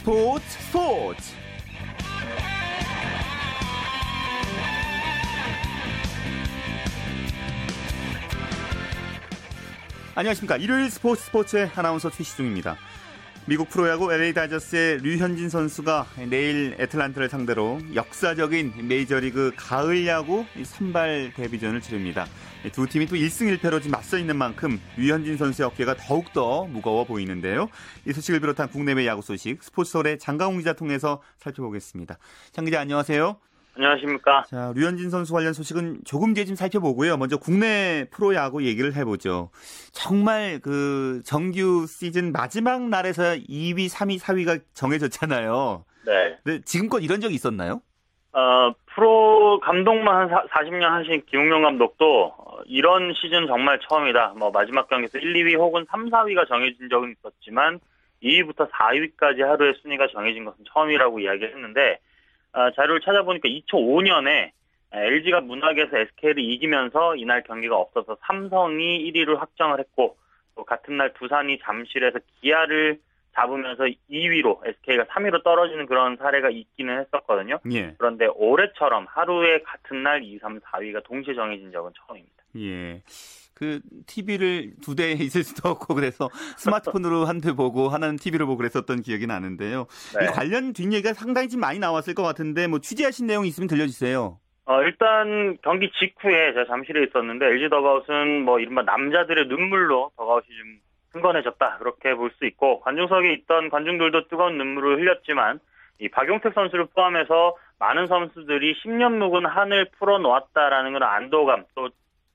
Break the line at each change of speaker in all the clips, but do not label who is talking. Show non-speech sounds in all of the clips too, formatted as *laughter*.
스포츠 스포츠. 안녕하십니까. 일요일 스포츠 스포츠의 아나운서 최시중입니다 미국 프로야구 LA 다저스의 류현진 선수가 내일 애틀란타를 상대로 역사적인 메이저리그 가을 야구 선발 데뷔전을 치릅니다. 두 팀이 또 1승 1패로 지금 맞서 있는 만큼 류현진 선수의 어깨가 더욱더 무거워 보이는데요. 이 소식을 비롯한 국내외 야구 소식 스포츠설의 장강웅 기자 통해서 살펴보겠습니다. 장 기자 안녕하세요.
안녕하십니까.
자, 류현진 선수 관련 소식은 조금 뒤에 좀 살펴보고요. 먼저 국내 프로야구 얘기를 해보죠. 정말 그 정규 시즌 마지막 날에서 2위, 3위, 4위가 정해졌잖아요.
네.
근데 지금껏 이런 적이 있었나요?
어, 프로 감독만 한 40년 하신 김웅룡 감독도 이런 시즌 정말 처음이다. 뭐 마지막 경기에서 1, 2위 혹은 3, 4위가 정해진 적은 있었지만 2위부터 4위까지 하루에 순위가 정해진 것은 처음이라고 이야기했는데 어, 자료를 찾아보니까 2005년에 LG가 문학에서 SK를 이기면서 이날 경기가 없어서 삼성이 1위를 확정을 했고 또 같은 날 두산이 잠실에서 기아를 잡으면서 2위로 SK가 3위로 떨어지는 그런 사례가 있기는 했었거든요.
예.
그런데 올해처럼 하루에 같은 날 2, 3, 4위가 동시에 정해진 적은 처음입니다.
예. 그 TV를 두 대 *laughs* 있을 수도 없고 그래서 스마트폰으로 한 대 보고 하나는 TV로 보고 그랬었던 기억이 나는데요.
네.
이 관련 뒷얘기가 상당히 좀 많이 나왔을 것 같은데 뭐 취재하신 내용이 있으면 들려주세요.
어, 일단 경기 직후에 제가 잠실에 있었는데 LG 더가웃은 뭐 이른바 남자들의 눈물로 더가웃이 좀 흥건해졌다 그렇게 볼 수 있고 관중석에 있던 관중들도 뜨거운 눈물을 흘렸지만 이 박용택 선수를 포함해서 많은 선수들이 10년 묵은 한을 풀어놓았다라는 그런 안도감 또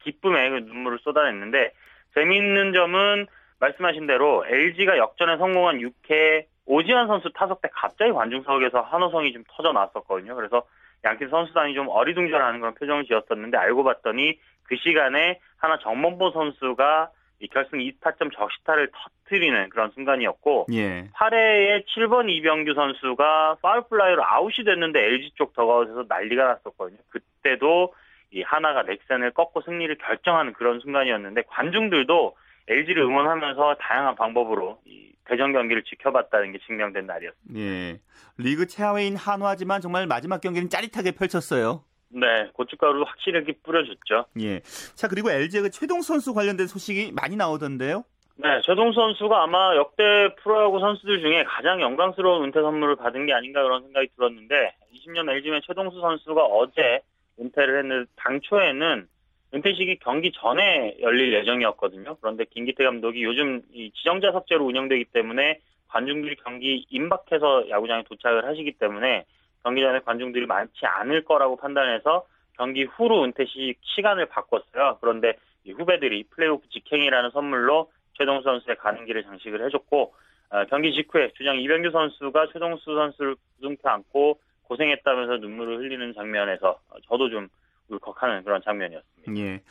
기쁨의 그 눈물을 쏟아냈는데 재미있는 점은 말씀하신 대로 LG가 역전에 성공한 6회 오지환 선수 타석 때 갑자기 관중석에서 환호성이 좀 터져 나왔었거든요. 그래서 양팀 선수단이 좀 어리둥절하는 그런 표정을 지었었는데 알고 봤더니 그 시간에 하나 정mon보 선수가 이 결승 2타점 적시타를 터트리는 그런 순간이었고
예.
8회에 7번 이병규 선수가 파울플라이로 아웃이 됐는데 LG 쪽 더그아웃에서 난리가 났었거든요. 그때도 이 하나가 넥센을 꺾고 승리를 결정하는 그런 순간이었는데 관중들도 LG를 응원하면서 다양한 방법으로 이 대전 경기를 지켜봤다는 게 증명된 날이었습니다.
예. 리그 최하위인 한화지만 정말 마지막 경기는 짜릿하게 펼쳤어요.
네, 고춧가루 확실하게 뿌려줬죠.
예. 자, 그리고 LG의 그 최동 선수 관련된 소식이 많이 나오던데요.
네, 최동 선수가 아마 역대 프로야구 선수들 중에 가장 영광스러운 은퇴 선물을 받은 게 아닌가 그런 생각이 들었는데 20년 LG맨 최동수 선수가 어제 은퇴를 했는데 당초에는 은퇴식이 경기 전에 열릴 예정이었거든요. 그런데 김기태 감독이 요즘 이 지정자석제로 운영되기 때문에 관중들이 경기 임박해서 야구장에 도착을 하시기 때문에 경기 전에 관중들이 많지 않을 거라고 판단해서 경기 후로 은퇴식 시간을 바꿨어요. 그런데 이 후배들이 플레이오프 직행이라는 선물로 최동수 선수의 가는 길을 장식을 해줬고 어, 경기 직후에 주장 이병규 선수가 최동수 선수를 구둥켜 안고 고생했다면서 눈물을 흘리는 장면에서 저도 좀 울컥하는 그런 장면이었습니다.
예.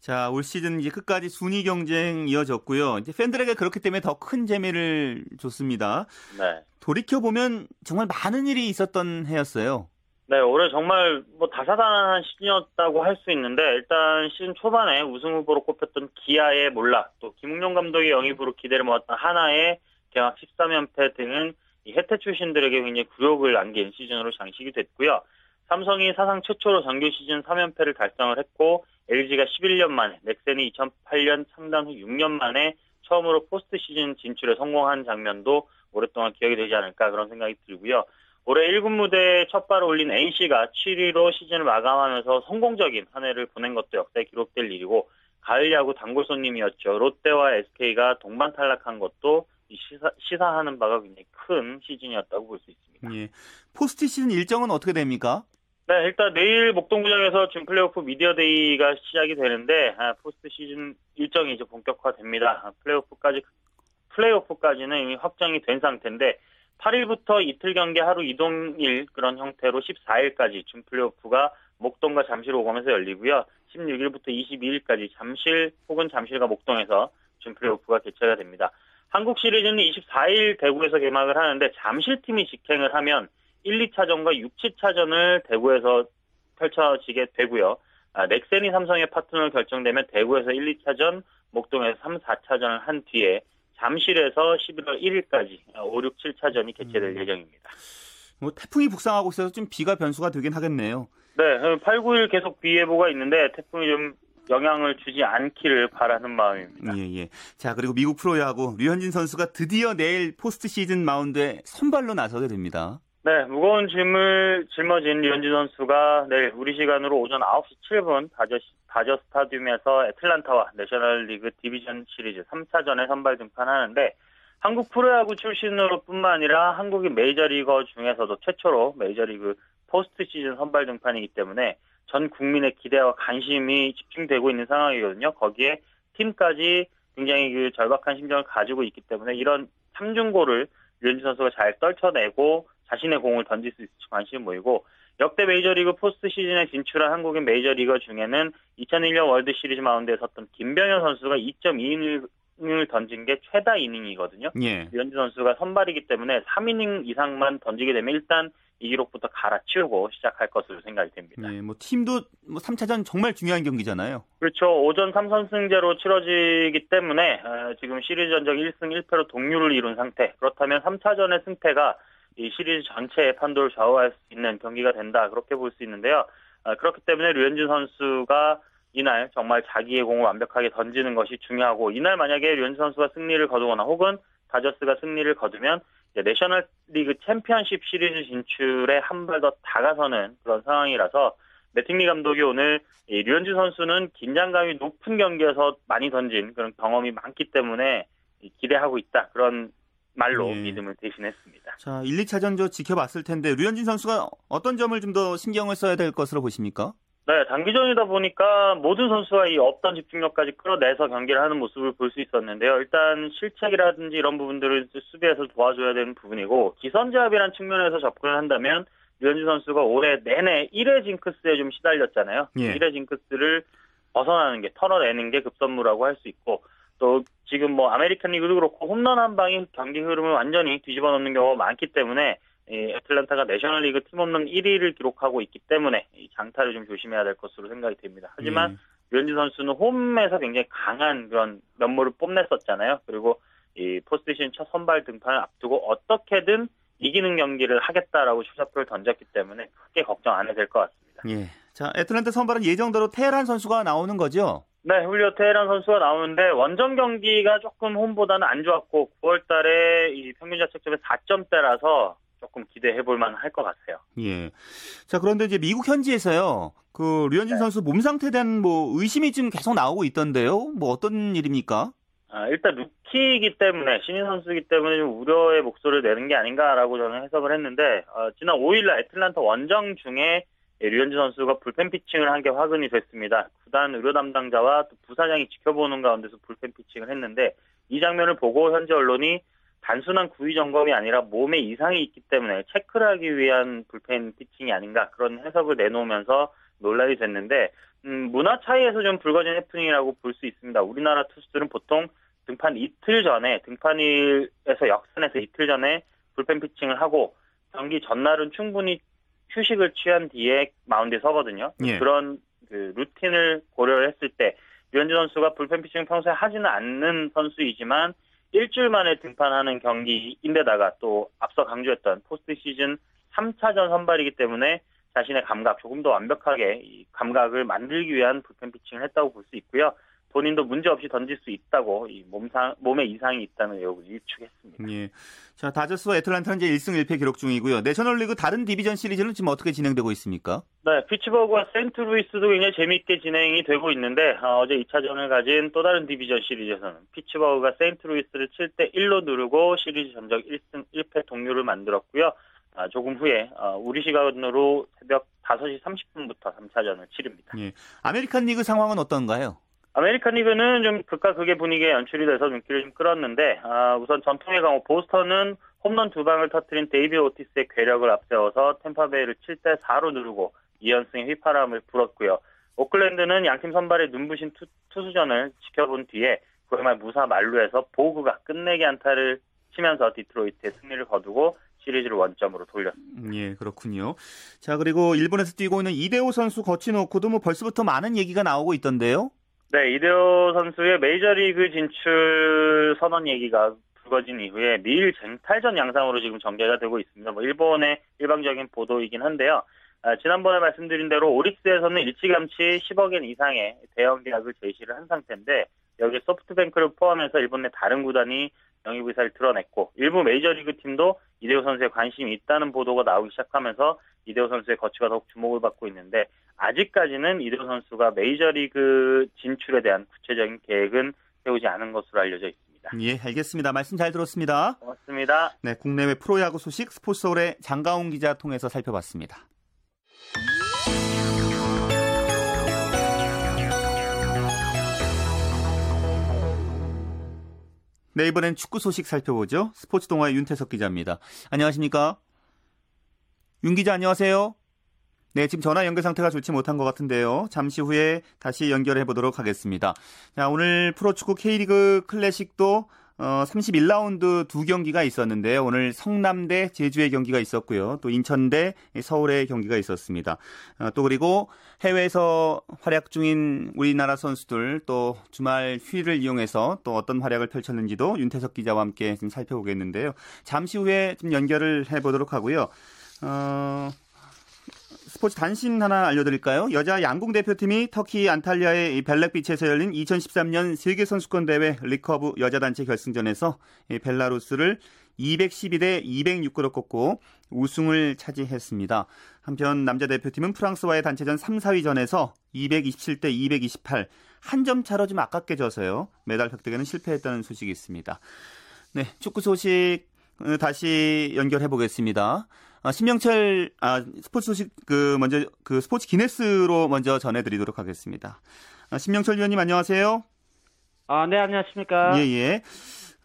자, 올 시즌 이제 끝까지 순위 경쟁 이어졌고요. 이제 팬들에게 그렇기 때문에 더 큰 재미를 줬습니다.
네.
돌이켜 보면 정말 많은 일이 있었던 해였어요.
네, 올해 정말 뭐 다사다난한 시즌이었다고 할 수 있는데 일단 시즌 초반에 우승 후보로 꼽혔던 기아의 몰락, 또 김웅룡 감독의 영입으로 기대를 모았던 하나의 개막 13연패 등은 이 혜태 출신들에게 굉장히 굴욕을 안긴 시즌으로 장식이 됐고요. 삼성이 사상 최초로 정규 시즌 3연패를 달성을 했고 LG가 11년 만에, 넥센이 2008년 창단 후 6년 만에 처음으로 포스트 시즌 진출에 성공한 장면도 오랫동안 기억이 되지 않을까 그런 생각이 들고요. 올해 1군 무대에 첫 발을 올린 NC가 7위로 시즌을 마감하면서 성공적인 한 해를 보낸 것도 역사에 기록될 일이고 가을 야구 단골 손님이었죠. 롯데와 SK가 동반 탈락한 것도 시사, 시사하는 바가 굉장히 큰 시즌이었다고 볼 수 있습니다.
예. 포스트 시즌 일정은 어떻게 됩니까?
네, 일단 내일 목동구장에서 준 플레이오프 미디어데이가 시작이 되는데 아, 포스트 시즌 일정이 이제 본격화됩니다. 아, 플레이오프까지 플레이오프까지는 이미 확정이 된 상태인데 8일부터 이틀 경기 하루 이동일 그런 형태로 14일까지 준 플레이오프가 목동과 잠실 오검에서 열리고요. 16일부터 22일까지 잠실 혹은 잠실과 목동에서 준 플레이오프가 개최가 됩니다. 한국 시리즈는 24일 대구에서 개막을 하는데 잠실팀이 직행을 하면 1, 2차전과 6치차전을 대구에서 펼쳐지게 되고요. 아, 넥센이 삼성의 파트너로 결정되면 대구에서 1, 2차전, 목동에서 3, 4차전을 한 뒤에 잠실에서 11월 1일까지 5, 6, 7차전이 개최될 음. 예정입니다.
뭐 태풍이 북상하고 있어서 좀 비가 변수가 되긴 하겠네요.
네, 8, 9일 계속 비 예보가 있는데 태풍이 좀 영향을 주지 않기를 바라는 마음입니다.
예, 예. 자, 그리고 미국 프로야구 류현진 선수가 드디어 내일 포스트 시즌 마운드에 선발로 나서게 됩니다.
네, 무거운 짐을 짊어진 류현진 선수가 내일 우리 시간으로 오전 9시 7분 다저, 다저 스타디움에서 애틀란타와 내셔널 리그 디비전 시리즈 3차전에 선발 등판하는데 한국 프로야구 출신으로 뿐만 아니라 한국인 메이저리거 중에서도 최초로 메이저리그 포스트 시즌 선발 등판이기 때문에 전 국민의 기대와 관심이 집중되고 있는 상황이거든요. 거기에 팀까지 굉장히 그 절박한 심정을 가지고 있기 때문에 이런 3중고를 류현진 선수가 잘 떨쳐내고 자신의 공을 던질 수 있을지 관심이 모이고 역대 메이저리그 포스트 시즌에 진출한 한국인 메이저리거 중에는 2001년 월드 시리즈 마운드에 섰던 김병현 선수가 2.2이닝을 던진 게 최다 이닝이거든요. 예. 류현진 선수가 선발이기 때문에 3이닝 이상만 던지게 되면 일단 이 기록부터 갈아치우고 시작할 것으로 생각이 됩니다.
예, 뭐 팀도 뭐 3차전 정말 중요한 경기잖아요.
그렇죠. 오전 3선승제로 치러지기 때문에 어, 지금 시리즈 전적 1승 1패로 동률을 이룬 상태. 그렇다면 3차전의 승패가 이 시리즈 전체의 판도를 좌우할 수 있는 경기가 된다 그렇게 볼 수 있는데요. 아, 그렇기 때문에 류현진 선수가 이날 정말 자기의 공을 완벽하게 던지는 것이 중요하고 이날 만약에 류현진 선수가 승리를 거두거나 혹은 다저스가 승리를 거두면 내셔널리그 챔피언십 시리즈 진출에 한 발 더 다가서는 그런 상황이라서 매팅리 감독이 오늘 류현진 선수는 긴장감이 높은 경기에서 많이 던진 그런 경험이 많기 때문에 기대하고 있다 그런 말로 예. 믿음을 대신했습니다.
자, 1, 2차전조 지켜봤을 텐데 류현진 선수가 어떤 점을 좀 더 신경을 써야 될 것으로 보십니까?
네, 단기전이다 보니까 모든 선수가 이 없던 집중력까지 끌어내서 경기를 하는 모습을 볼 수 있었는데요. 일단 실책이라든지 이런 부분들을 수비에서 도와줘야 되는 부분이고 기선제압이란 측면에서 접근을 한다면 류현진 선수가 올해 내내 1회 징크스에 좀 시달렸잖아요. 예. 1회 징크스를 벗어나는 게 털어내는 게 급선무라고 할 수 있고 또 지금 뭐 아메리칸 리그도 그렇고 홈런 한 방이 경기 흐름을 완전히 뒤집어 놓는 경우가 많기 때문에 이 애틀란타가 내셔널리그 팀 홈런 1위를 기록하고 있기 때문에 이 장타를 좀 조심해야 될 것으로 생각이 됩니다. 하지만 음. 류현진 선수는 홈에서 굉장히 강한 그런 면모를 뽐냈었잖아요. 그리고 이 포스트 시즌 첫 선발 등판을 앞두고 어떻게든 이기는 경기를 하겠다라고 출사표를 던졌기 때문에 크게 걱정 안 해도 될 것 같습니다.
예. 자, 애틀란타 선발은 예정대로 테헤란 선수가 나오는 거죠?
네, 훌리오 테헤란 선수가 나오는데 원정 경기가 조금 홈보다는 안 좋았고 9월 달에 이 평균 자책점이 4점대라서 조금 기대해 볼 만할 것 같아요.
예. 자, 그런데 이제 미국 현지에서요. 그 류현진 네. 선수 몸 상태에 대한 뭐 의심이 좀 계속 나오고 있던데요. 뭐 어떤 일입니까?
아, 일단 루키이기 때문에 신인 선수이기 때문에 좀 우려의 목소리를 내는 게 아닌가라고 저는 해석을 했는데 어, 지난 5일날 애틀란타 원정 중에 예, 류현진 선수가 불펜 피칭을 한 게 확인이 됐습니다. 구단 의료 담당자와 또 부사장이 지켜보는 가운데서 불펜 피칭을 했는데 이 장면을 보고 현지 언론이 단순한 구위 점검이 아니라 몸에 이상이 있기 때문에 체크를 하기 위한 불펜 피칭이 아닌가 그런 해석을 내놓으면서 논란이 됐는데 음, 문화 차이에서 좀 불거진 해프닝이라고 볼 수 있습니다. 우리나라 투수들은 보통 등판 이틀 전에 등판일에서 역산해서 이틀 전에 불펜 피칭을 하고 경기 전날은 충분히 휴식을 취한 뒤에 마운드에 서거든요. 예. 그런 그 루틴을 고려했을 때 류현진 선수가 불펜 피칭 평소에 하지는 않는 선수이지만 일주일 만에 등판하는 경기인데다가 또 앞서 강조했던 포스트 시즌 3차전 선발이기 때문에 자신의 감각 조금 더 완벽하게 이 감각을 만들기 위한 불펜 피칭을 했다고 볼 수 있고요. 본인도 문제 없이 던질 수 있다고 이 몸상 몸에 이상이 있다는 의혹을 일축했습니다.
예. 자 다저스와 애틀란타 이제 1승 1패 기록 중이고요. 내셔널리그 다른 디비전 시리즈는 지금 어떻게 진행되고 있습니까?
네, 피츠버그와 세인트루이스도 굉장히 재미있게 진행이 되고 있는데 어, 제 2차전을 가진 또 다른 디비전 시리즈에서는 피츠버그가 세인트루이스를 7대 1로 누르고 시리즈 전적 1승 1패 동률을 만들었고요. 아, 조금 후에 어, 우리 시간으로 새벽 5시 30분부터 3차전을 치릅니다. 예.
아메리칸 리그 상황은 어떤가요?
아메리칸 리그는 좀 극과 극의 분위기가 연출이 돼서 눈길을 좀 끌었는데 아, 우선 전통의 강호 보스턴은 홈런 두 방을 터트린 데이비드 오티스의 괴력을 앞세워서 템파베이를 7대 4로 누르고 2연승의 휘파람을 불었고요. 오클랜드는 양팀 선발의 눈부신 투수전을 지켜본 뒤에 9회 말 무사 만루에서 보그트가 끝내기 안타를 치면서 디트로이트의 승리를 거두고 시리즈를 원점으로 돌렸습니다.
음, 예, 그렇군요. 자, 그리고 일본에서 뛰고 있는 이대호 선수 거치놓고도 뭐 벌써부터 많은 얘기가 나오고 있던데요.
네, 이대호 선수의 메이저리그 진출 선언 얘기가 불거진 이후에 미일 쟁탈전 양상으로 지금 전개가 되고 있습니다. 뭐 일본의 일방적인 보도이긴 한데요. 아, 지난번에 말씀드린 대로 오릭스에서는 일찌감치 10억엔 이상의 대형 계약을 제시를 한 상태인데 여기 소프트뱅크를 포함해서 일본 내 다른 구단이 영입 의사를 드러냈고 일부 메이저리그 팀도 이대호 선수에 관심이 있다는 보도가 나오기 시작하면서 이대호 선수의 거취가 더욱 주목을 받고 있는데 아직까지는 이대호 선수가 메이저리그 진출에 대한 구체적인 계획은 세우지 않은 것으로 알려져 있습니다.
예, 알겠습니다. 말씀 잘 들었습니다.
고맙습니다.
네, 국내외 프로야구 소식 스포츠서울의 장가온 기자 통해서 살펴봤습니다. 네, 이번엔 축구 소식 살펴보죠. 스포츠 동아의 윤태석 기자입니다. 안녕하십니까? 윤 기자 안녕하세요. 네, 지금 전화 연결 상태가 좋지 못한 것 같은데요. 잠시 후에 다시 연결해 보도록 하겠습니다. 자, 오늘 프로축구 K리그 클래식도 어, 31라운드 두 경기가 있었는데요. 오늘 성남대 제주의 경기가 있었고요. 또 인천대 서울의 경기가 있었습니다. 어, 또 그리고 해외에서 활약 중인 우리나라 선수들 또 주말 휴일을 이용해서 또 어떤 활약을 펼쳤는지도 윤태석 기자와 함께 좀 살펴보겠는데요. 잠시 후에 좀 연결을 해보도록 하고요. 어, 스포츠 단신 하나 알려드릴까요? 여자 양궁 대표팀이 터키 안탈리아의 벨렉비치에서 열린 2013년 세계선수권 대회 리커브 여자 단체 결승전에서 벨라루스를 212대 206으로 꺾고 우승을 차지했습니다. 한편 남자 대표팀은 프랑스와의 단체전 3, 4위전에서 227대 228, 한 점 차로 좀 아깝게 져서요. 메달 획득에는 실패했다는 소식이 있습니다. 네, 축구 소식 어, 다시 연결해 보겠습니다. 아, 신명철 아, 스포츠 소식 그 먼저 그 스포츠 기네스로 먼저 전해드리도록 하겠습니다. 아, 신명철 위원님 안녕하세요.
아, 네 안녕하십니까.
예예. 예.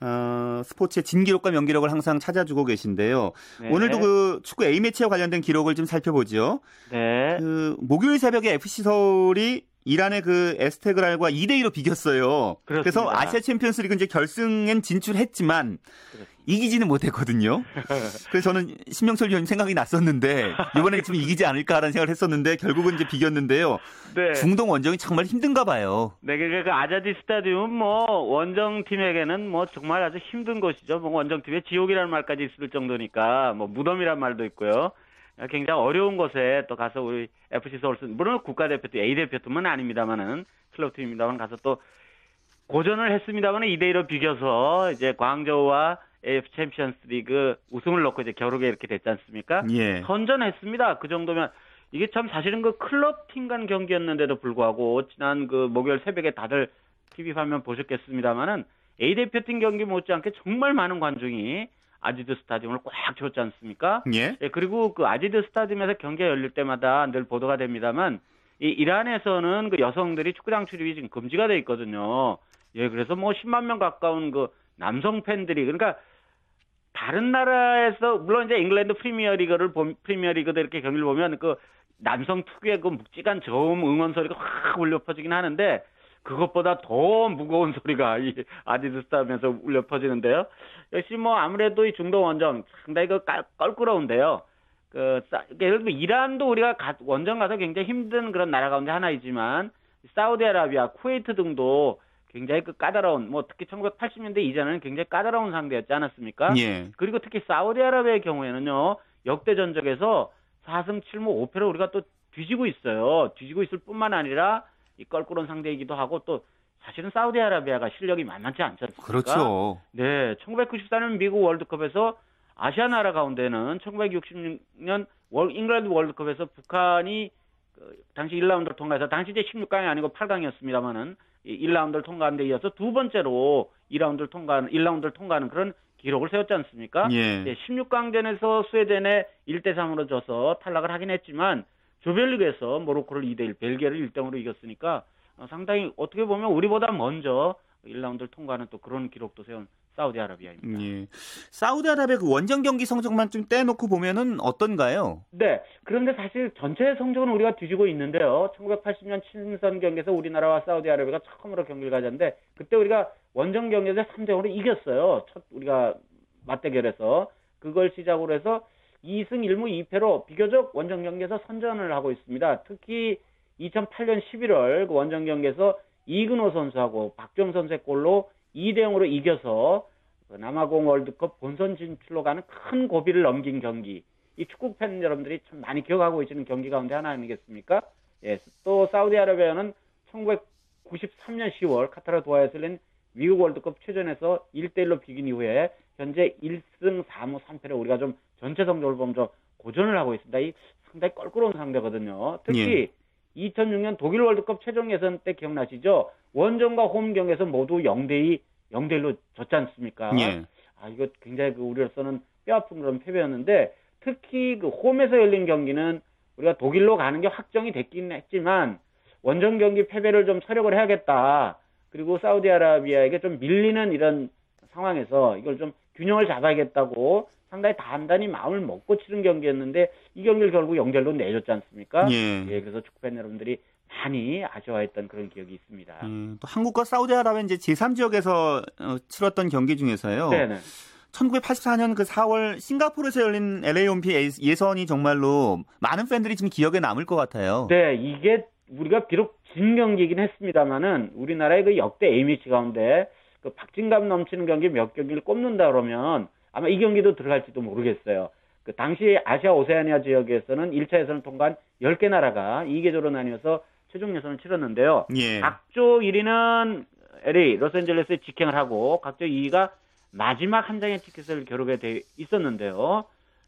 어, 스포츠의 진기록과 명기록을 항상 찾아주고 계신데요. 네. 오늘도 그 축구 A 매치와 관련된 기록을 좀 살펴보죠.
네.
그 목요일 새벽에 FC 서울이 이란의 그 에스테그랄과 2대 2로 비겼어요.
그렇습니다.
그래서 아시아 챔피언스리그 이제 결승엔 진출했지만 그렇습니다. 이기지는 못했거든요. *laughs* 그래서 저는 신명철 위원님 생각이 났었는데 이번에 좀 이기지 않을까라는 생각을 했었는데 결국은 이제 비겼는데요. 네. 중동 원정이 정말 힘든가 봐요.
네, 그러니까 그 아자디 스타디움 뭐 원정 팀에게는 뭐 정말 아주 힘든 곳이죠. 뭐 원정 팀의 지옥이라는 말까지 있을 정도니까 뭐 무덤이란 말도 있고요. 굉장히 어려운 곳에 또 가서 우리 FC 서울 물론 국가대표팀 A 대표팀은 아닙니다만은 클럽팀입니다만 가서 또 고전을 했습니다만 2대 1로 비겨서 이제 광저우와 AFC 챔피언스 리그 우승을 놓고 이제 겨루게 이렇게 됐지 않습니까?
예.
선전했습니다. 그 정도면 이게 참 사실은 그 클럽 팀 간 경기였는데도 불구하고 지난 그 목요일 새벽에 다들 TV 화면 보셨겠습니다만은 A 대표팀 경기 못지않게 정말 많은 관중이 아자디 스타디움을 꽉 채웠지 않습니까?
예.
예. 그리고 그 아자디 스타디움에서 경기가 열릴 때마다 늘 보도가 됩니다만 이 이란에서는 그 여성들이 축구장 출입이 지금 금지가 돼 있거든요. 예, 그래서 뭐 10만 명 가까운 그 남성 팬들이 그러니까 다른 나라에서 물론 이제 잉글랜드 프리미어 리그를 프리미어 리그들 이렇게 경기를 보면 그 남성 특유의 그 묵직한 저음 응원 소리가 확 울려 퍼지긴 하는데 그것보다 더 무거운 *laughs* 소리가 이 아자디 스타디움에서 울려 퍼지는데요. 역시 뭐 아무래도 이 중동 원정 상당히 그 껄끄러운데요. 그 예를 들면 이란도 우리가 가, 원정 가서 굉장히 힘든 그런 나라 가운데 하나이지만 사우디아라비아, 쿠웨이트 등도 굉장히 그 까다로운 뭐 특히 1980년대 이전에는 굉장히 까다로운 상대였지 않았습니까?
예.
그리고 특히 사우디아라비아의 경우에는요 역대 전적에서 4승 7무 5패를 우리가 또 뒤지고 있어요. 뒤지고 있을 뿐만 아니라 이 껄끄러운 상대이기도 하고 또 사실은 사우디아라비아가 실력이 만만치 않지 않습니까?
그렇죠.
네, 1994년 미국 월드컵에서 아시아 나라 가운데는 1966년 월, 잉글랜드 월드컵에서 북한이 그 당시 1라운드를 통과해서 당시 이제 16강이 아니고 8강이었습니다만은 1라운드를 통과한 데 이어서 두 번째로 2라운드를 통과하는 1라운드를 통과하는 그런 기록을 세웠지 않습니까?
예.
네, 16강전에서 스웨덴에 1대 3으로 져서 탈락을 하긴 했지만 조별리그에서 모로코를 2대 1, 벨기에를 1등으로 이겼으니까 어, 상당히 어떻게 보면 우리보다 먼저 1라운드를 통과하는 또 그런 기록도 세운 사우디아라비아입니다.
예. 사우디아라비아 그 원정 경기 성적만 좀 떼놓고 보면은 어떤가요?
네. 그런데 사실 전체 성적은 우리가 뒤지고 있는데요. 1980년 친선 경기에서 우리나라와 사우디아라비아가 처음으로 경기를 가졌는데 그때 우리가 원정 경기에서 3대 5로 이겼어요. 첫 우리가 맞대결에서 그걸 시작으로 해서 2승 1무 2패로 비교적 원정 경기에서 선전을 하고 있습니다. 특히 2008년 11월 그 원정 경기에서 이근호 선수하고 박정 선수의 골로 2대 0으로 이겨서 그 남아공 월드컵 본선 진출로 가는 큰 고비를 넘긴 경기. 이 축구 팬 여러분들이 참 많이 기억하고 계시는 경기 가운데 하나 아니겠습니까? 예, 또 사우디아라비아는 1993년 10월 카타르 도하에서 열린 미국 월드컵 최전에서 1대1로 비긴 이후에 현재 1승 4무 3패를 우리가 좀 전체 성적을 보면 좀 고전을 하고 있습니다. 이 상당히 껄끄러운 상대거든요. 특히 예. 2006년 독일 월드컵 최종 예선 때 기억나시죠? 원정과 홈 경기에서 모두 0대2, 0대1로 졌지 않습니까?
예.
아, 이거 굉장히 그 우리로서는 뼈아픈 그런 패배였는데 특히 그 홈에서 열린 경기는 우리가 독일로 가는 게 확정이 됐긴 했지만 원정 경기 패배를 좀 서력을 해야겠다. 그리고 사우디아라비아에게 좀 밀리는 이런 상황에서 이걸 좀 균형을 잡아야겠다고 상당히 단단히 마음을 먹고 치른 경기였는데 이 경기를 결국 영절로 내줬지 않습니까?
예.
예 그래서 축구팬 여러분들이 많이 아쉬워했던 그런 기억이 있습니다.
예, 또 한국과 사우디아라비아 이제 제3지역에서 어, 치렀던 경기 중에서요.
네네.
1984년 그 4월 싱가포르에서 열린 LA 올림픽 예선이 정말로 많은 팬들이 지금 기억에 남을 것 같아요.
네, 이게 우리가 비록 진 경기이긴 했습니다만은 우리나라의 그 역대 A매치 가운데 그 박진감 넘치는 경기 몇 경기를 꼽는다 그러면 아마 이 경기도 들어갈지도 모르겠어요. 그 당시 아시아 오세아니아 지역에서는 1차 예선을 통과한 10개 나라가 2개조로 나뉘어서 최종 예선을 치렀는데요.
예.
각조 1위는 LA, 로스앤젤레스에 직행을 하고 각조 2위가 마지막 한 장의 티켓을 겨루게 돼 있었는데요.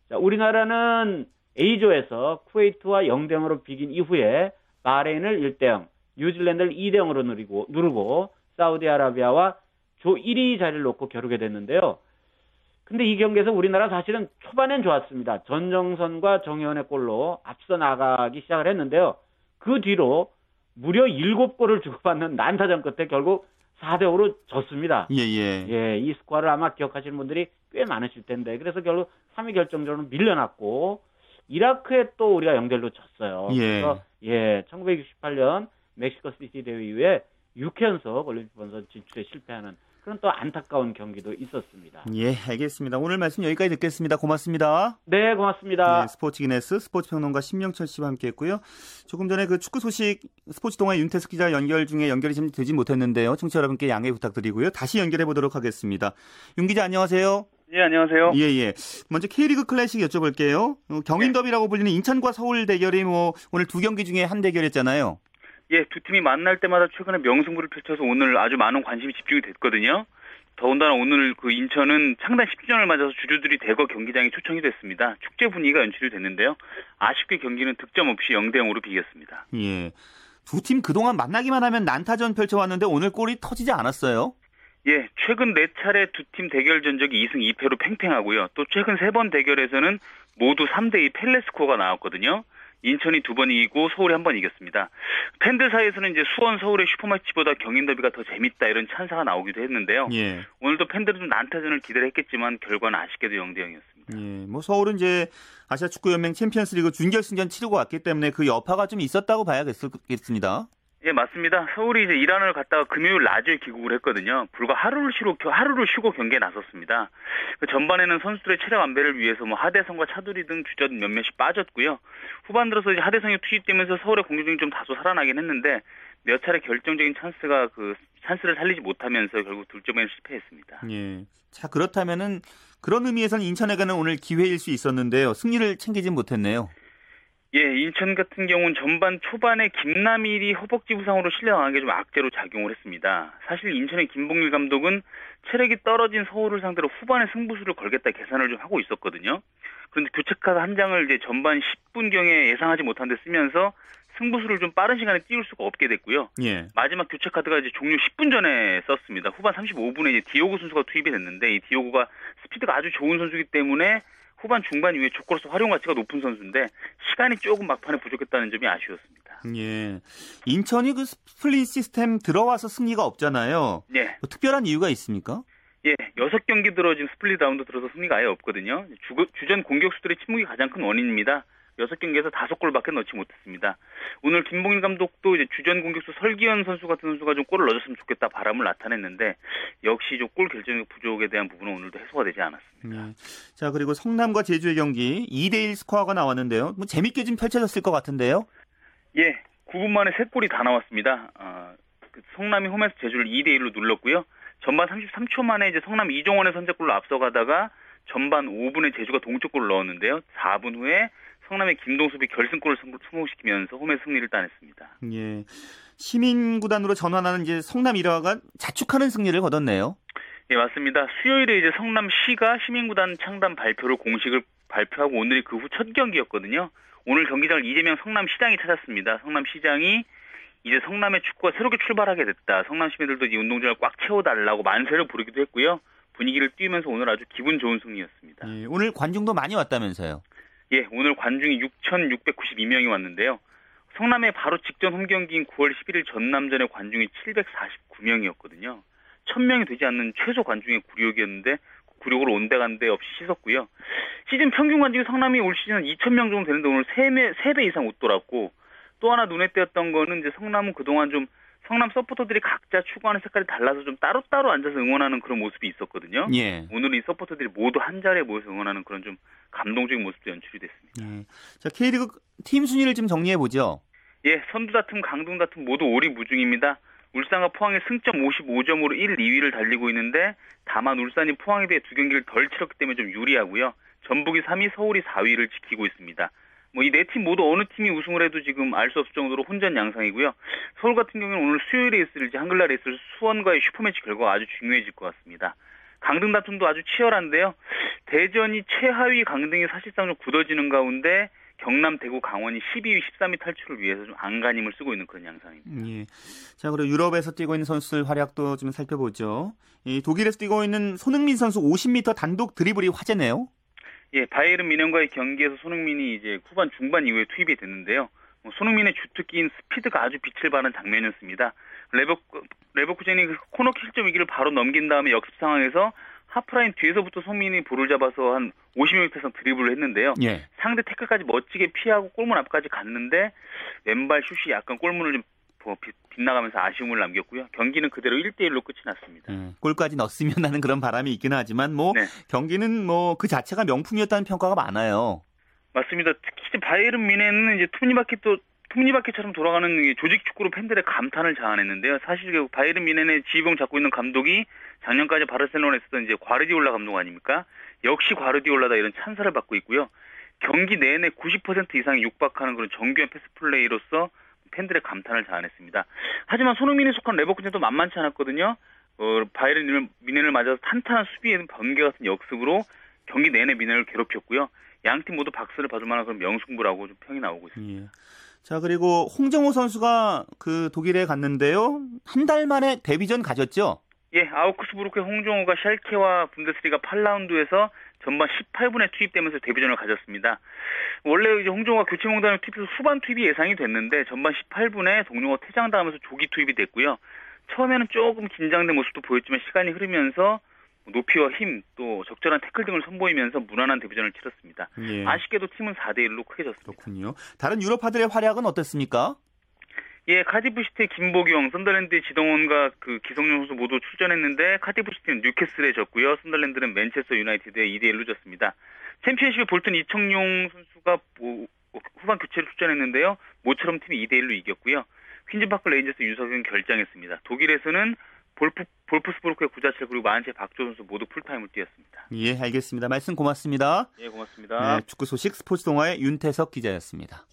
자, 우리나라는 A조에서 쿠웨이트와 0대 0으로 비긴 이후에 바레인을 1대 0, 뉴질랜드를 2대 0으로 누리고 누르고 사우디아라비아와 조 1위 자리를 놓고 겨루게 됐는데요. 근데 이 경기에서 우리나라 사실은 초반엔 좋았습니다. 전정선과 정혜원의 골로 앞서 나가기 시작을 했는데요. 그 뒤로 무려 7골을 주고받는 난타전 끝에 결국 4대 5로 졌습니다.
예, 예.
예, 이 스코어를 아마 기억하시는 분들이 꽤 많으실 텐데 그래서 결국 3위 결정전으로 밀려났고 이라크에 또 우리가 0대1로 졌어요.
예.
그래서 예, 1968년 멕시코 시티 대회 이후에 6연속 올림픽 본선 진출에 실패하는 그런 또 안타까운 경기도 있었습니다.
예, 알겠습니다. 오늘 말씀 여기까지 듣겠습니다. 고맙습니다.
네, 고맙습니다.
네, 스포츠 기네스 스포츠 평론가 신명철 씨와 함께했고요. 조금 전에 그 축구 소식 스포츠 동아의 윤태석 기자 연결 중에 연결이 좀 되지 못했는데요. 청취자 여러분께 양해 부탁드리고요. 다시 연결해 보도록 하겠습니다. 윤 기자 안녕하세요.
예, 안녕하세요.
예, 예. 먼저 K리그 클래식 여쭤볼게요. 어, 경인 더비라고 불리는 인천과 서울 대결이 뭐 오늘 두 경기 중에 한 대결했잖아요.
예, 두 팀이 만날 때마다 최근에 명승부를 펼쳐서 오늘 아주 많은 관심이 집중이 됐거든요. 더군다나 오늘 그 인천은 창단 10주년을 맞아서 주주들이 대거 경기장에 초청이 됐습니다. 축제 분위기가 연출이 됐는데요. 아쉽게 경기는 득점 없이 0대 0으로 비겼습니다.
예. 두 팀 그동안 만나기만 하면 난타전 펼쳐왔는데 오늘 골이 터지지 않았어요.
예, 최근 네 차례 두 팀 대결 전적이 2승 2패로 팽팽하고요. 또 최근 세번 대결에서는 모두 3대2 펠레스코가 나왔거든요. 인천이 두 번 이기고 서울이 한 번 이겼습니다. 팬들 사이에서는 이제 수원 서울의 슈퍼매치보다 경인 더비가 더 재밌다 이런 찬사가 나오기도 했는데요.
예.
오늘도 팬들은 좀 난타전을 기대를 했겠지만 결과는 아쉽게도 0대 0이었습니다.
예. 뭐 서울은 이제 아시아 축구 연맹 챔피언스리그 준결승전 치르고 왔기 때문에 그 여파가 좀 있었다고 봐야겠습니다.
예, 맞습니다. 서울이 이제 이란을 갔다가 금요일 낮에 귀국을 했거든요. 불과 하루를 쉬고 하루를 쉬고 경기에 나섰습니다. 그 전반에는 선수들의 체력 안배를 위해서 뭐 하대성과 차두리 등 주전 몇몇이 빠졌고요. 후반 들어서 이제 하대성이 투입되면서 서울의 공격력이 좀 다소 살아나긴 했는데 몇 차례 결정적인 찬스가 그 찬스를 살리지 못하면서 결국 둘째번에 실패했습니다.
예. 자 그렇다면은 그런 의미에서는 인천에게는 오늘 기회일 수 있었는데요. 승리를 챙기진 못했네요.
예, 인천 같은 경우는 전반 초반에 김남일이 허벅지 부상으로 실려나간 게좀 악재로 작용을 했습니다. 사실 인천의 김봉일 감독은 체력이 떨어진 서울을 상대로 후반에 승부수를 걸겠다 계산을 좀 하고 있었거든요. 그런데 교체카드 한 장을 이제 전반 10분경에 예상하지 못한 데 쓰면서 승부수를 좀 빠른 시간에 띄울 수가 없게 됐고요.
예.
마지막 교체 카드가 이제 종료 10분 전에 썼습니다. 후반 35분에 이제 디오고 선수가 투입이 됐는데 이 디오고가 스피드가 아주 좋은 선수이기 때문에 후반 중반 이후에 조커로서 활용 가치가 높은 선수인데 시간이 조금 막판에 부족했다는 점이 아쉬웠습니다.
예. 인천이 그 스플릿 시스템 들어와서 승리가 없잖아요.
예.
뭐 특별한 이유가 있습니까?
예, 여섯 경기 들어 지금 스플릿 라운드 들어서 승리가 아예 없거든요. 주, 주전 공격수들의 침묵이 가장 큰 원인입니다. 여섯 경기에서 다섯 골밖에 넣지 못했습니다. 오늘 김봉길 감독도 이제 주전 공격수 설기현 선수 같은 선수가 좀 골을 넣어줬으면 좋겠다 바람을 나타냈는데 역시 좀 골 결정력 부족에 대한 부분은 오늘도 해소가 되지 않았습니다.
예. 자 그리고 성남과 제주의 경기 2대1 스코어가 나왔는데요. 뭐 재밌게 좀 펼쳐졌을 것 같은데요.
예, 9분 만에 세 골이 다 나왔습니다. 어, 그 성남이 홈에서 제주를 2대 1로 눌렀고요. 전반 33초 만에 이제 성남 이종원의 선제골로 앞서가다가 전반 5분에 제주가 동쪽골을 넣었는데요. 4분 후에 성남의 김동섭이 결승골을 성공시키면서 홈의 승리를 따냈습니다.
예. 시민 구단으로 전환하는 이제 성남 일화가 자축하는 승리를 거뒀네요.
예, 맞습니다. 수요일에 이제 성남시가 시민 구단 창단 발표를 공식을 발표하고 오늘이 그 후 첫 경기였거든요. 오늘 경기장을 이재명 성남시장이 찾았습니다. 성남시장이 이제 성남의 축구가 새롭게 출발하게 됐다. 성남 시민들도 이 운동장을 꽉 채워달라고 만세를 부르기도 했고요. 분위기를 띄우면서 오늘 아주 기분 좋은 승리였습니다.
예, 오늘 관중도 많이 왔다면서요?
예, 오늘 관중이 6,692명이 왔는데요. 성남의 바로 직전 홈경기인 9월 11일 전남전의 관중이 749명이었거든요. 1000명이 되지 않는 최소 관중의 굴욕이었는데 굴욕을 온데간데 없이 씻었고요. 시즌 평균 관중이 성남이 올 시즌은 2000명 정도 되는데 오늘 3배, 3배 이상 웃돌았고 또 하나 눈에 띄었던 거는 이제 성남은 그동안 좀 성남 서포터들이 각자 추구하는 색깔이 달라서 좀 따로따로 앉아서 응원하는 그런 모습이 있었거든요.
예.
오늘은 이 서포터들이 모두 한 자리에 모여서 응원하는 그런 좀 감동적인 모습도 연출이 됐습니다.
예. 자, K리그 팀 순위를 좀 정리해 보죠.
예, 선두 다툼, 강등 다툼 모두 오리무중입니다. 울산과 포항의 승점 55점으로 1, 2위를 달리고 있는데 다만 울산이 포항에 비해 두 경기를 덜 치렀기 때문에 좀 유리하고요. 전북이 3위, 서울이 4위를 지키고 있습니다. 뭐 이 네 팀 모두 어느 팀이 우승을 해도 지금 알 수 없을 정도로 혼전 양상이고요. 서울 같은 경우는 오늘 수요일에 있을 이제 한글날에 있을 수원과의 슈퍼매치 결과가 아주 중요해질 것 같습니다. 강등 다툼도 아주 치열한데요. 대전이 최하위 강등이 사실상 좀 굳어지는 가운데 경남, 대구, 강원이 12위, 13위 탈출을 위해서 좀 안간힘을 쓰고 있는 그런 양상입니다.
예. 자, 그리고 유럽에서 뛰고 있는 선수들 활약도 좀 살펴보죠. 이 독일에서 뛰고 있는 손흥민 선수 50m 단독 드리블이 화제네요.
예, 바이에른 미넨과의 경기에서 손흥민이 이제 후반 중반 이후에 투입이 됐는데요. 뭐 손흥민의 주특기인 스피드가 아주 빛을 발한 장면이었습니다. 레버, 레버쿠젠이 그 코너킥 실점 위기를 바로 넘긴 다음에 역습 상황에서 하프라인 뒤에서부터 손흥민이 볼을 잡아서 한 50m 이상 드리블을 했는데요.
예.
상대 태클까지 멋지게 피하고 골문 앞까지 갔는데 왼발 슛이 약간 골문을 좀 빗나가면서 아쉬움을 남겼고요. 경기는 그대로 1대1로 끝이 났습니다.
음, 골까지 넣었으면 하는 그런 바람이 있긴 하지만 뭐
네.
경기는 뭐 그 자체가 명품이었다는 평가가 많아요.
맞습니다. 특히 바이에른 뮌헨은 이제 톱니바퀴도 톱니바퀴처럼 돌아가는 이 조직 축구로 팬들의 감탄을 자아냈는데요. 사실 그 바이에른 미넨의 지휘봉 잡고 있는 감독이 작년까지 바르셀로나에 있었던 이제 과르디올라 감독 아닙니까? 역시 과르디올라다 이런 찬사를 받고 있고요. 경기 내내 90% 이상이 육박하는 그런 정교한 패스 플레이로서 팬들의 감탄을 자아냈습니다. 하지만 손흥민이 속한 레버쿠젠도 만만치 않았거든요. 어, 바이에른 미넨을 맞아서 탄탄한 수비에는 번개 같은 역습으로 경기 내내 미넨을 괴롭혔고요. 양 팀 모두 박수를 받을 만한 그런 명승부라고 좀 평이 나오고 있습니다.
예. 자 그리고 홍정호 선수가 그 독일에 갔는데요. 한 달 만에 데뷔전 가졌죠.
예, 아우크스부르크의 홍정호가 샬케와 분데스리가 8라운드에서 전반 18분에 투입되면서 데뷔전을 가졌습니다. 원래 이제 홍정호가 교체 명단을 투입해서 후반 투입이 예상이 됐는데 전반 18분에 동료가 퇴장당하면서 조기 투입이 됐고요. 처음에는 조금 긴장된 모습도 보였지만 시간이 흐르면서 높이와 힘, 또 적절한 태클 등을 선보이면서 무난한 데뷔전을 치렀습니다.
예.
아쉽게도 팀은 4대 1로 크게 졌습니다.
그렇군요. 다른 유럽파들의 활약은 어땠습니까?
예, 카디프시티의 김보경, 선더랜드의 지동원과 그 기성용 선수 모두 출전했는데 카디프시티는 뉴캐슬에 졌고요. 선더랜드는 맨체스터 유나이티드에 2대 1로 졌습니다. 챔피언십에 볼튼 이청용 선수가 뭐 후반 교체로 출전했는데요. 모처럼 팀이 2대 1로 이겼고요. 퀸즈파크 레인저스 윤석영 결장했습니다. 독일에서는 볼프, 볼프스부르크의 구자철 그리고 만체 박조 선수 모두 풀타임을 뛰었습니다.
예, 알겠습니다. 말씀 고맙습니다.
예, 고맙습니다.
네, 축구 소식 스포츠 동아의 윤태석 기자였습니다.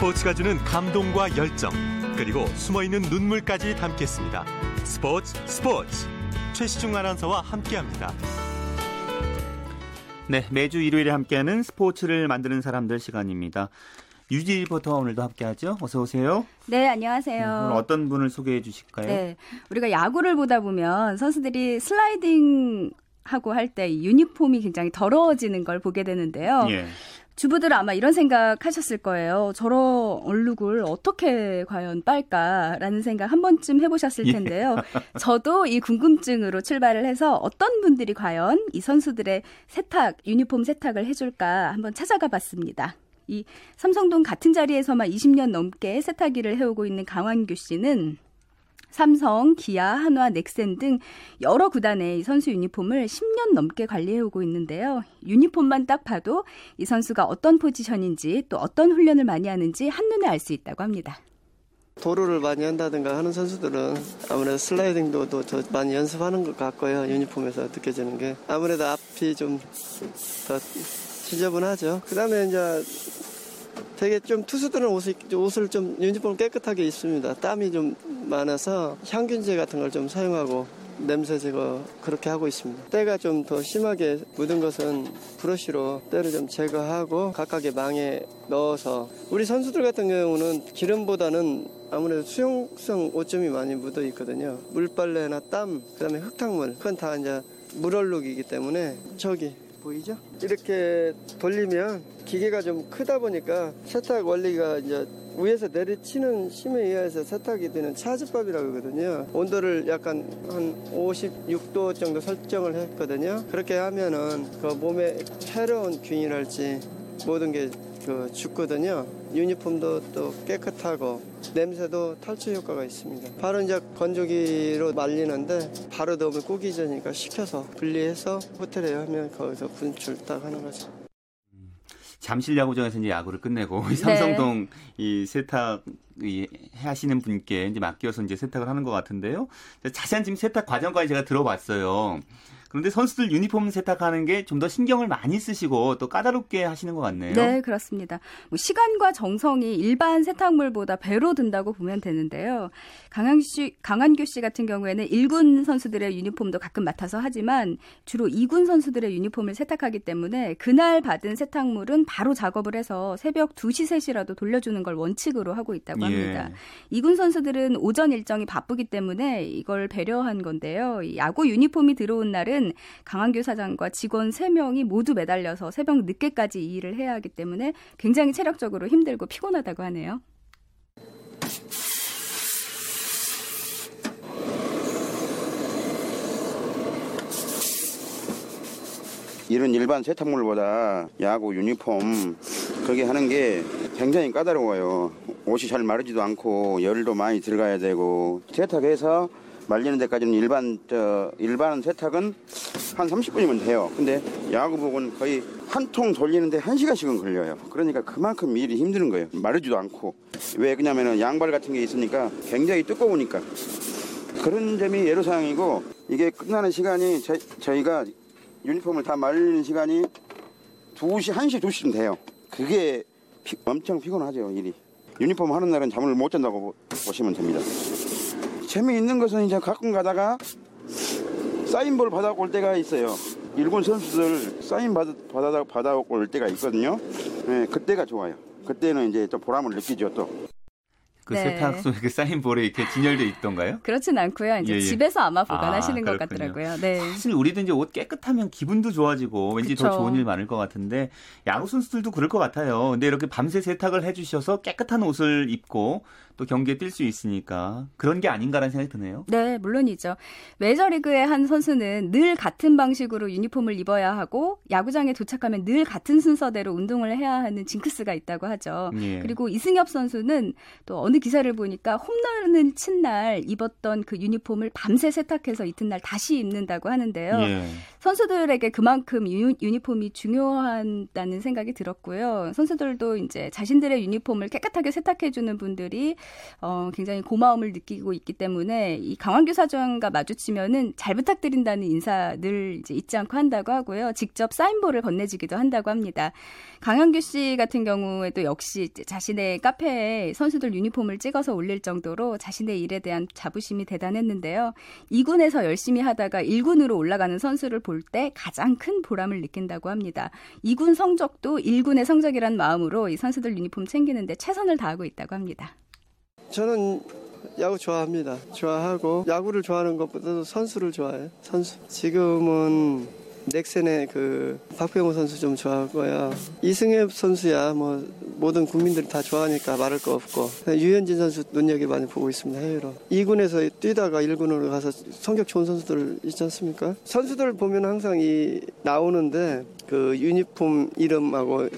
스포츠가 주는 감동과 열정 그리고 숨어있는 눈물까지 담겠습니다. 스포츠 스포츠 최시중 아나운서와 함께합니다.
네, 매주 일요일에 함께하는 스포츠를 만드는 사람들 시간입니다. 유지 리포터 오늘도 함께하죠. 어서 오세요.
네, 안녕하세요.
오늘 어떤 분을 소개해 주실까요?
네, 우리가 야구를 보다 보면 선수들이 슬라이딩 하고 할 때 유니폼이 굉장히 더러워지는 걸 보게 되는데요.
예.
주부들은 아마 이런 생각 하셨을 거예요. 저런 얼룩을 어떻게 과연 빨까라는 생각 한 번쯤 해보셨을
예.
텐데요. 저도 이 궁금증으로 출발을 해서 어떤 분들이 과연 이 선수들의 세탁, 유니폼 세탁을 해줄까 한번 찾아가 봤습니다. 이 삼성동 같은 자리에서만 20년 넘게 세탁일을 해오고 있는 강완규 씨는 삼성, 기아, 한화, 넥센 등 여러 구단의 선수 유니폼을 10년 넘게 관리해오고 있는데요. 유니폼만 딱 봐도 이 선수가 어떤 포지션인지 또 어떤 훈련을 많이 하는지 한눈에 알 수 있다고 합니다.
도루를 많이 한다든가 하는 선수들은 아무래도 슬라이딩도 더 많이 연습하는 것 같고요. 유니폼에서 느껴지는 게 아무래도 앞이 좀 더 지저분하죠. 그다음에 이제 되게 좀 투수들은 옷을, 옷을 좀 유니폼 깨끗하게 입습니다. 땀이 좀 많아서 향균제 같은 걸 좀 사용하고 냄새 제거 그렇게 하고 있습니다. 때가 좀 더 심하게 묻은 것은 브러쉬로 때를 좀 제거하고 각각의 망에 넣어서 우리 선수들 같은 경우는 기름보다는 아무래도 수용성 오점이 많이 묻어 있거든요. 물빨래나 땀, 그다음에 흙탕물, 그건 다 이제 물얼룩이기 때문에 저기 보이죠? 이렇게 돌리면 기계가 좀 크다 보니까 세탁 원리가 이제 위에서 내리치는 힘에 의해서 세탁이 되는 차즈밥이라고 하거든요. 온도를 약간 한 56도 정도 설정을 했거든요. 그렇게 하면은 그 몸에 해로운 균이랄지 모든 게 그 죽거든요. 유니폼도 또 깨끗하고 냄새도 탈취 효과가 있습니다. 바로 이제 건조기로 말리는데 바로 넣으면 꾸기 전이니까 식혀서 분리해서 호텔에 하면 거기서 분출 딱 하는 거죠.
잠실 야구장에서 이제 야구를 끝내고 *laughs* 이 삼성동 네. 이 세탁 이 하시는 분께 이제 맡겨서 이제 세탁을 하는 것 같은데요. 자세한 지금 세탁 과정까지 제가 들어봤어요. 그런데 선수들 유니폼 세탁하는 게 좀 더 신경을 많이 쓰시고 또 까다롭게 하시는 것 같네요.
네, 그렇습니다. 뭐 시간과 정성이 일반 세탁물보다 배로 든다고 보면 되는데요. 강한규 씨, 강한규 씨 같은 경우에는 1군 선수들의 유니폼도 가끔 맡아서 하지만 주로 2군 선수들의 유니폼을 세탁하기 때문에 그날 받은 세탁물은 바로 작업을 해서 새벽 2시, 3시라도 돌려주는 걸 원칙으로 하고 있다고 합니다. 예. 2군 선수들은 오전 일정이 바쁘기 때문에 이걸 배려한 건데요. 야구 유니폼이 들어온 날은 일은 강한규 사장과 직원 3명이 모두 매달려서 새벽 늦게까지 이 일을 해야 하기 때문에 굉장히 체력적으로 힘들고 피곤하다고 하네요.
이런 일반 세탁물보다 야구 유니폼 그게 하는 게 굉장히 까다로워요. 옷이 잘 마르지도 않고 열도 많이 들어가야 되고 세탁해서 말리는 데까지는 일반 저 일반 세탁은 한 30분이면 돼요. 근데 야구복은 거의 한 통 돌리는데 1시간씩은 걸려요. 그러니까 그만큼 일이 힘든 거예요. 마르지도 않고. 왜 그냐면은 양발 같은 게 있으니까 굉장히 두꺼우니까. 그런 점이 예로사항이고 이게 끝나는 시간이 저, 저희가 유니폼을 다 말리는 시간이 2시, 1시, 2시쯤 돼요. 그게 피, 엄청 피곤하죠, 일이. 유니폼 하는 날은 잠을 못 잔다고 보시면 됩니다. 재미있는 것은 이제 가끔 가다가 사인볼 받아올 때가 있어요. 일본 선수들 사인 받아, 받아, 받아올 때가 있거든요. 네, 그때가 좋아요. 그때는 이제 또 보람을 느끼죠, 또.
그 네. 세탁소에 그 *laughs* 사인볼에 이렇게 진열돼 있던가요?
그렇진 않고요. 이제 예, 예. 집에서 아마 보관하시는 아, 것 같더라고요. 네.
사실 우리도 이제 옷 깨끗하면 기분도 좋아지고 왠지 그쵸. 더 좋은 일 많을 것 같은데 야구 선수들도 그럴 것 같아요. 근데 이렇게 밤새 세탁을 해주셔서 깨끗한 옷을 입고 또 경기에 뛸 수 있으니까 그런 게 아닌가라는 생각이 드네요.
네, 물론이죠. 메저리그의 한 선수는 늘 같은 방식으로 유니폼을 입어야 하고 야구장에 도착하면 늘 같은 순서대로 운동을 해야 하는 징크스가 있다고 하죠. 예. 그리고 이승엽 선수는 또 어느 기사를 보니까 홈런을 친 날 입었던 그 유니폼을 밤새 세탁해서 이튿날 다시 입는다고 하는데요. 예. 선수들에게 그만큼 유, 유니폼이 중요하다는 생각이 들었고요. 선수들도 이제 자신들의 유니폼을 깨끗하게 세탁해주는 분들이 어, 굉장히 고마움을 느끼고 있기 때문에 이 강환규 사장과 마주치면은 잘 부탁드린다는 인사 늘 이제 잊지 않고 한다고 하고요. 직접 사인볼을 건네주기도 한다고 합니다. 강현규 씨 같은 경우에도 역시 자신의 카페에 선수들 유니폼을 찍어서 올릴 정도로 자신의 일에 대한 자부심이 대단했는데요. 2군에서 열심히 하다가 1군으로 올라가는 선수를 볼 때 가장 큰 보람을 느낀다고 합니다. 2군 성적도 1군의 성적이란 마음으로 이 선수들 유니폼 챙기는데 최선을 다하고 있다고 합니다.
저는 야구 좋아합니다. 좋아하고 야구를 좋아하는 것보다도 선수를 좋아해요. 선수. 지금은 넥센의 그 박병호 선수 좀 좋아하고요. 이승엽 선수야 뭐 모든 국민들이 다 좋아하니까 말할 거 없고 유현진 선수 눈여겨 많이 보고 있습니다 해외로. 2군에서 뛰다가 1군으로 가서 성격 좋은 선수들 있지 않습니까? 선수들 보면 항상 이 나오는데 그 유니폼 이름하고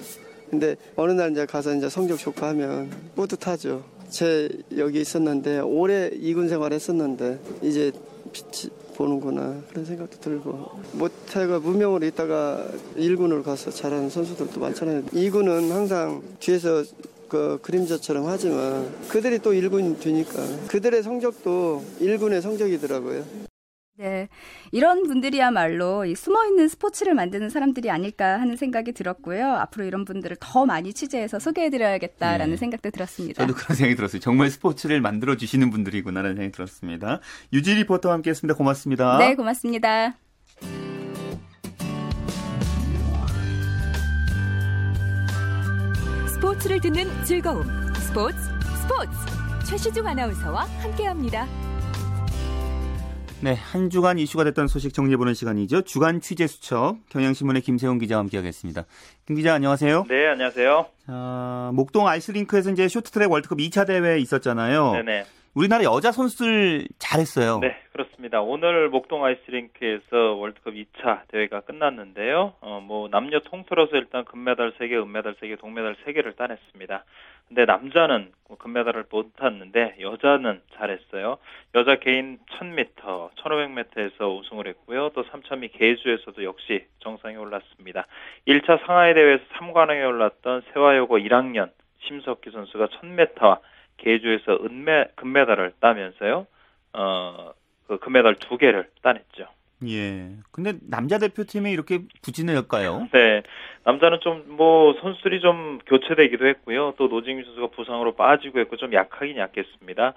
근데 어느 날 이제 가서 이제 성적 좋고 하면 뿌듯하죠. 제 여기 있었는데 오래 이군 생활했었는데 이제 빛이 보는구나 그런 생각도 들고 못해가 무명으로 있다가 1군으로 가서 잘하는 선수들도 많잖아요. 2군은 항상 뒤에서 그 그림자처럼 하지만 그들이 또 1군 되니까 그들의 성적도 1군의 성적이더라고요.
네. 이런 분들이야말로 숨어 있는 스포츠를 만드는 사람들이 아닐까 하는 생각이 들었고요. 앞으로 이런 분들을 더 많이 취재해서 소개해 드려야겠다라는 네. 생각도 들었습니다.
저도 그런 생각이 들었어요. 정말 스포츠를 만들어 주시는 분들이구나라는 생각이 들었습니다. 유지 리포터와 함께 했습니다. 고맙습니다.
네, 고맙습니다.
스포츠를 듣는 즐거움. 스포츠 스포츠. 최시중 아나운서와 함께 합니다.
네, 한 주간 이슈가 됐던 소식 정리해보는 시간이죠. 주간 취재 수첩 경향신문의 김세용 기자와 함께하겠습니다. 김 기자 안녕하세요.
네, 안녕하세요.
자, 목동 아이스링크에서 이제 쇼트트랙 월드컵 2차 대회 있었잖아요.
네네.
우리나라 여자 선수들 잘했어요.
네, 그렇습니다. 오늘 목동 아이스링크에서 월드컵 2차 대회가 끝났는데요. 어, 뭐 남녀 통틀어서 일단 금메달 3개, 은메달 3개, 동메달 3개를 따냈습니다. 근데 남자는 금메달을 못 탔는데 여자는 잘했어요. 여자 개인 1000m, 1500m에서 우승을 했고요. 또 3000m 계주에서도 역시 정상에 올랐습니다. 1차 상하이 대회에서 3관왕에 올랐던 세화여고 1학년 심석희 선수가 1000m와 계주에서 은메 금메달을 따면서요. 어, 그 금메달 두 개를 따냈죠.
예. 근데 남자 대표팀이 이렇게 부진할까요?
네. 남자는 좀 뭐 선수들이 좀 교체되기도 했고요. 또 노진규 선수가 부상으로 빠지고 했고 좀 약하긴 약했습니다.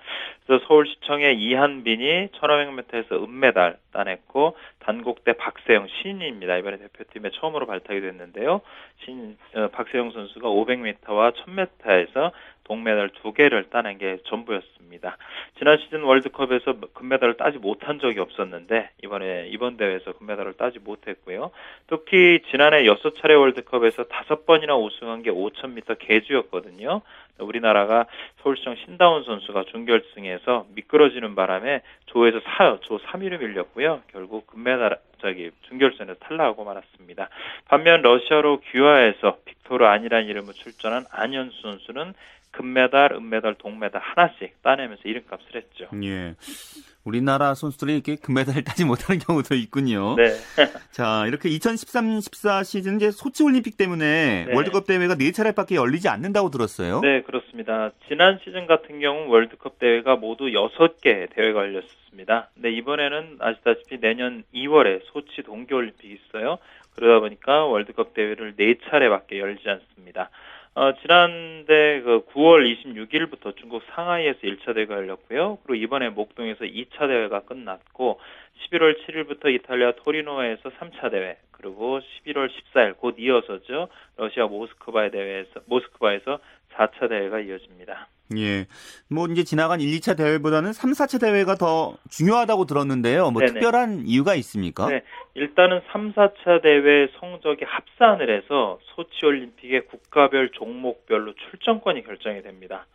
그래서 서울시청의 이한빈이 1500m에서 은메달 따냈고 단국대 박세영 신인입니다. 이번에 대표팀에 처음으로 발탁이 됐는데요. 신 어, 박세영 선수가 500m와 1000m에서 동메달 두 개를 따낸 게 전부였습니다. 지난 시즌 월드컵에서 금메달을 따지 못한 적이 없었는데 이번에 이번 대회에서 금메달을 따지 못했고요. 특히 지난해 여섯 차례 월드컵에서 다섯 번이나 우승한 게 5,000m 계주였거든요. 우리나라가 서울시청 신다운 선수가 준결승에서 미끄러지는 바람에 조에서 4, 조 3위를 밀렸고요. 결국 금메달 저기 준결승에서 탈락하고 말았습니다. 반면 러시아로 귀화해서 빅토르 안이라는 이름으로 출전한 안현수 선수는 금메달, 은메달, 동메달 하나씩 따내면서 이름값을 했죠.
예. 우리나라 선수들이 이렇게 금메달을 따지 못하는 경우도 있군요.
네. *laughs*
자, 이렇게 2013-14 시즌 이제 소치 올림픽 때문에 네. 월드컵 대회가 네 차례밖에 열리지 않는다고 들었어요.
네, 그렇습니다. 지난 시즌 같은 경우 월드컵 대회가 모두 6개 대회가 열렸습니다. 근데 이번에는 아시다시피 내년 2월에 소치 동계 올림픽이 있어요. 그러다 보니까 월드컵 대회를 네 차례밖에 열지 않습니다. 어, 지난해 그 9월 26일부터 중국 상하이에서 1차 대회가 열렸고요. 그리고 이번에 목동에서 2차 대회가 끝났고 11월 7일부터 이탈리아 토리노에서 3차 대회 그리고 11월 14일 곧 이어서죠. 러시아 모스크바 대회에서 모스크바에서 4차 대회가 이어집니다.
예. 뭐 이제 지나간 1, 2차 대회보다는 3, 4차 대회가 더 중요하다고 들었는데요. 뭐 네네. 특별한 이유가 있습니까? 네.
일단은 3, 4차 대회 성적이 합산을 해서 소치 올림픽의 국가별 종목별로 출전권이 결정이 됩니다.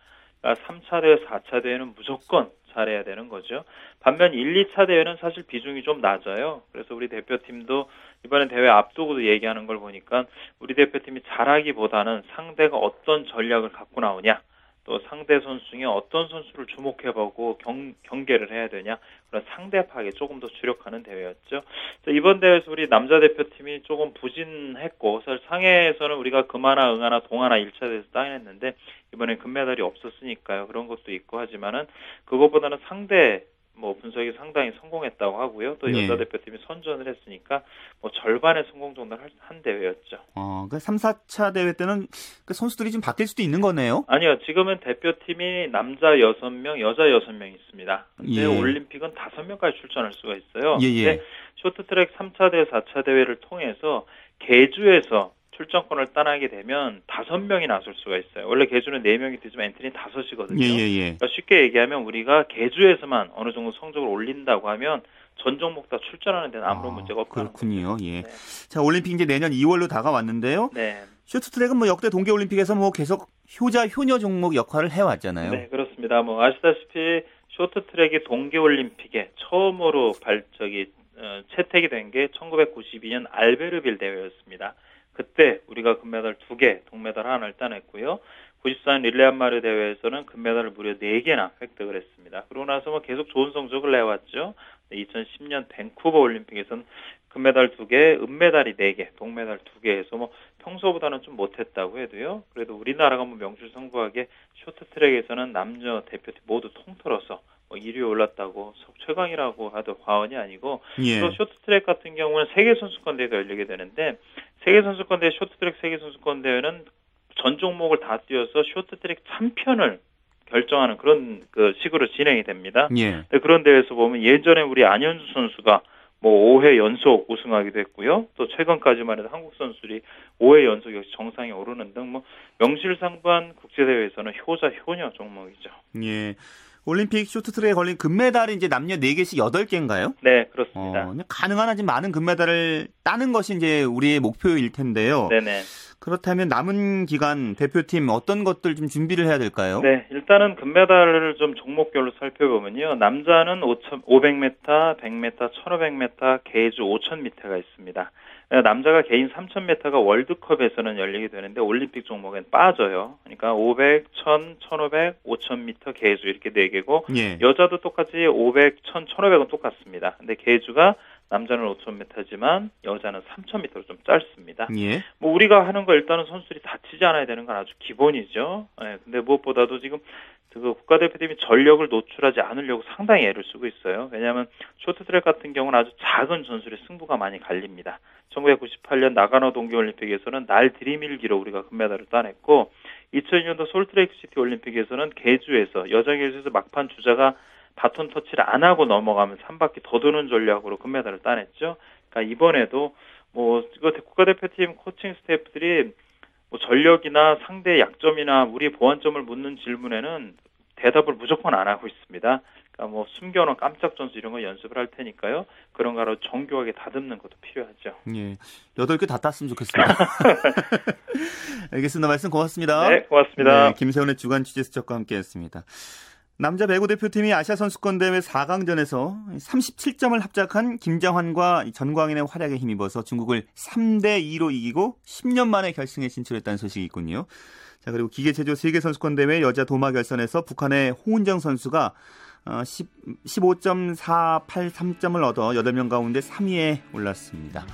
그러니까 3차 대회, 4차 대회는 무조건 잘해야 되는 거죠. 반면 1, 2차 대회는 사실 비중이 좀 낮아요. 그래서 우리 대표팀도 이번에 대회 앞두고도 얘기하는 걸 보니까 우리 대표팀이 잘하기보다는 상대가 어떤 전략을 갖고 나오냐 또 상대 선수 중에 어떤 선수를 주목해보고 경, 경계를 해야 되냐 그런 상대 파악에 조금 더 주력하는 대회였죠. 이번 대회에서 우리 남자 대표팀이 조금 부진했고 사실 상해에서는 우리가 금하나 응하나 동하나 1차 대회에서 따냈는데 이번엔 금메달이 없었으니까요. 그런 것도 있고 하지만은 그것보다는 상대 뭐 분석이 상당히 성공했다고 하고요. 또 여자 네. 대표팀이 선전을 했으니까 뭐 절반의 성공 정도를 한 대회였죠.
어, 그 3, 4차 대회 때는 그 선수들이 좀 바뀔 수도 있는 거네요.
아니요. 지금은 대표팀이 남자 6명, 여자 6명 있습니다. 근데 예. 올림픽은 5명까지 출전할 수가 있어요. 예, 예. 쇼트트랙 3차 대회, 4차 대회를 통해서 개주에서 출전권을 따나게 되면 다섯 명이 나설 수가 있어요. 원래 개주는 네 명이 되지만 엔트리는 다섯이거든요.
예, 예, 예.
그러니까 쉽게 얘기하면 우리가 개주에서만 어느 정도 성적을 올린다고 하면 전 종목 다 출전하는 데는 아무런 아, 문제가 없고
그렇군요. 예. 네. 자 올림픽 이제 내년 2월로 다가왔는데요.
네.
쇼트트랙은 뭐 역대 동계 올림픽에서 뭐 계속 효자 효녀 종목 역할을 해왔잖아요.
네 그렇습니다. 뭐 아시다시피 쇼트트랙이 동계 올림픽에 처음으로 발적이 어, 채택이 된 게 1992년 알베르빌 대회였습니다. 그때 우리가 금메달 두 개, 동메달 하나를 따냈고요. 울산 릴레 한마르 대회에서는 금메달을 무려 4개나 획득을 했습니다. 그러고 나서 뭐 계속 좋은 성적을 내왔죠. 2010년 밴쿠버 올림픽에서는 금메달 2개, 은메달이 4개, 동메달 2개에서 뭐 평소보다는 좀 못했다고 해도요. 그래도 우리나라가 뭐 명실상부하게 쇼트트랙에서는 남녀 대표팀 모두 통틀어서 뭐 1위에 올랐다고 최강이라고 하도 과언이 아니고 예. 또 쇼트트랙 같은 경우는 세계 선수권 대회가 열리게 되는데 세계 선수권 대회 쇼트트랙 세계 선수권 대회는 전 종목을 다 뛰어서 쇼트트랙 참편을 결정하는 그런 그 식으로 진행이 됩니다. 예. 그런 대회에서 보면 예전에 우리 안현수 선수가 뭐 5회 연속 우승하기도 했고요. 또 최근까지만 해도 한국 선수들이 5회 연속 역시 정상에 오르는 등 뭐 명실상부한 국제 대회에서는 효자 효녀 종목이죠.
예. 올림픽 쇼트트랙에 걸린 금메달이 이제 남녀 4개씩 8개인가요?
네, 그렇습니다. 어,
가능한 한 많은 금메달을 따는 것이 이제 우리의 목표일 텐데요.
네네.
그렇다면 남은 기간 대표팀 어떤 것들 좀 준비를 해야 될까요?
네, 일단은 금메달을 좀 종목별로 살펴보면요. 남자는 500m, 100m, 1500m, 계주 5000m가 있습니다. 남자가 개인 3000m가 월드컵에서는 열리게 되는데 올림픽 종목엔 빠져요. 그러니까 500, 1000, 1500, 5000m 계주 이렇게 네 개고 예. 여자도 똑같이 500, 1000, 1500은 똑같습니다. 근데 계주가 남자는 5,000m지만 여자는 3,000m로 좀 짧습니다. 예. 뭐 우리가 하는 거 일단은 선수들이 다치지 않아야 되는 건 아주 기본이죠. 예, 근데 무엇보다도 지금 그 국가대표팀이 전력을 노출하지 않으려고 상당히 애를 쓰고 있어요. 왜냐하면 쇼트트랙 같은 경우는 아주 작은 전술의 승부가 많이 갈립니다. 1998년 나가노 동계올림픽에서는 날 들이밀기로 우리가 금메달을 따냈고 2002년도 솔트레이크시티 올림픽에서는 개주에서 여자 개주에서 막판 주자가 바톤 터치를 안 하고 넘어가면서 한 바퀴 더 도는 전략으로 금메달을 따냈죠. 그러니까 이번에도 뭐 이거 국가대표팀 코칭 스태프들이 뭐 전력이나 상대 약점이나 우리 보완점을 묻는 질문에는 대답을 무조건 안 하고 있습니다. 그러니까 뭐 숨겨놓은 깜짝 전수 이런 거 연습을 할 테니까요. 그런 거로 정교하게 다듬는 것도 필요하죠.
예. 여덟 개 다 땄으면 좋겠습니다. *laughs* 알겠습니다. 말씀 고맙습니다.
네, 고맙습니다. 네,
김세훈의 주간 취재 수첩과 함께했습니다. 남자 배구 대표팀이 아시아 선수권 대회 4강전에서 37점을 합작한 김장환과 전광인의 활약에 힘입어서 중국을 3대 2로 이기고 10년 만에 결승에 진출했다는 소식이 있군요. 자, 그리고 기계체조 세계 선수권 대회 여자 도마 결선에서 북한의 홍은정 선수가 10, 15.483점을 얻어 8명 가운데 3위에 올랐습니다.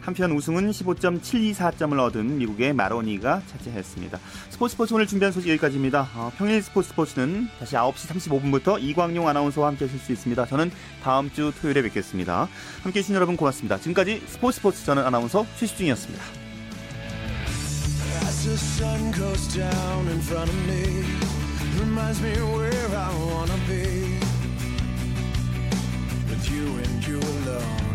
한편 우승은 15.724점을 얻은 미국의 마로니가 차지했습니다. 스포츠 스포츠 오늘 준비한 소식 여기까지입니다. 어, 평일 스포츠 스포츠는 다시 9시 35분부터 이광용 아나운서와 함께 하실 수 있습니다. 저는 다음 주 토요일에 뵙겠습니다. 함께 해 주신 여러분 고맙습니다. 지금까지 스포츠 스포츠 저는 아나운서 최시중이었습니다. you alone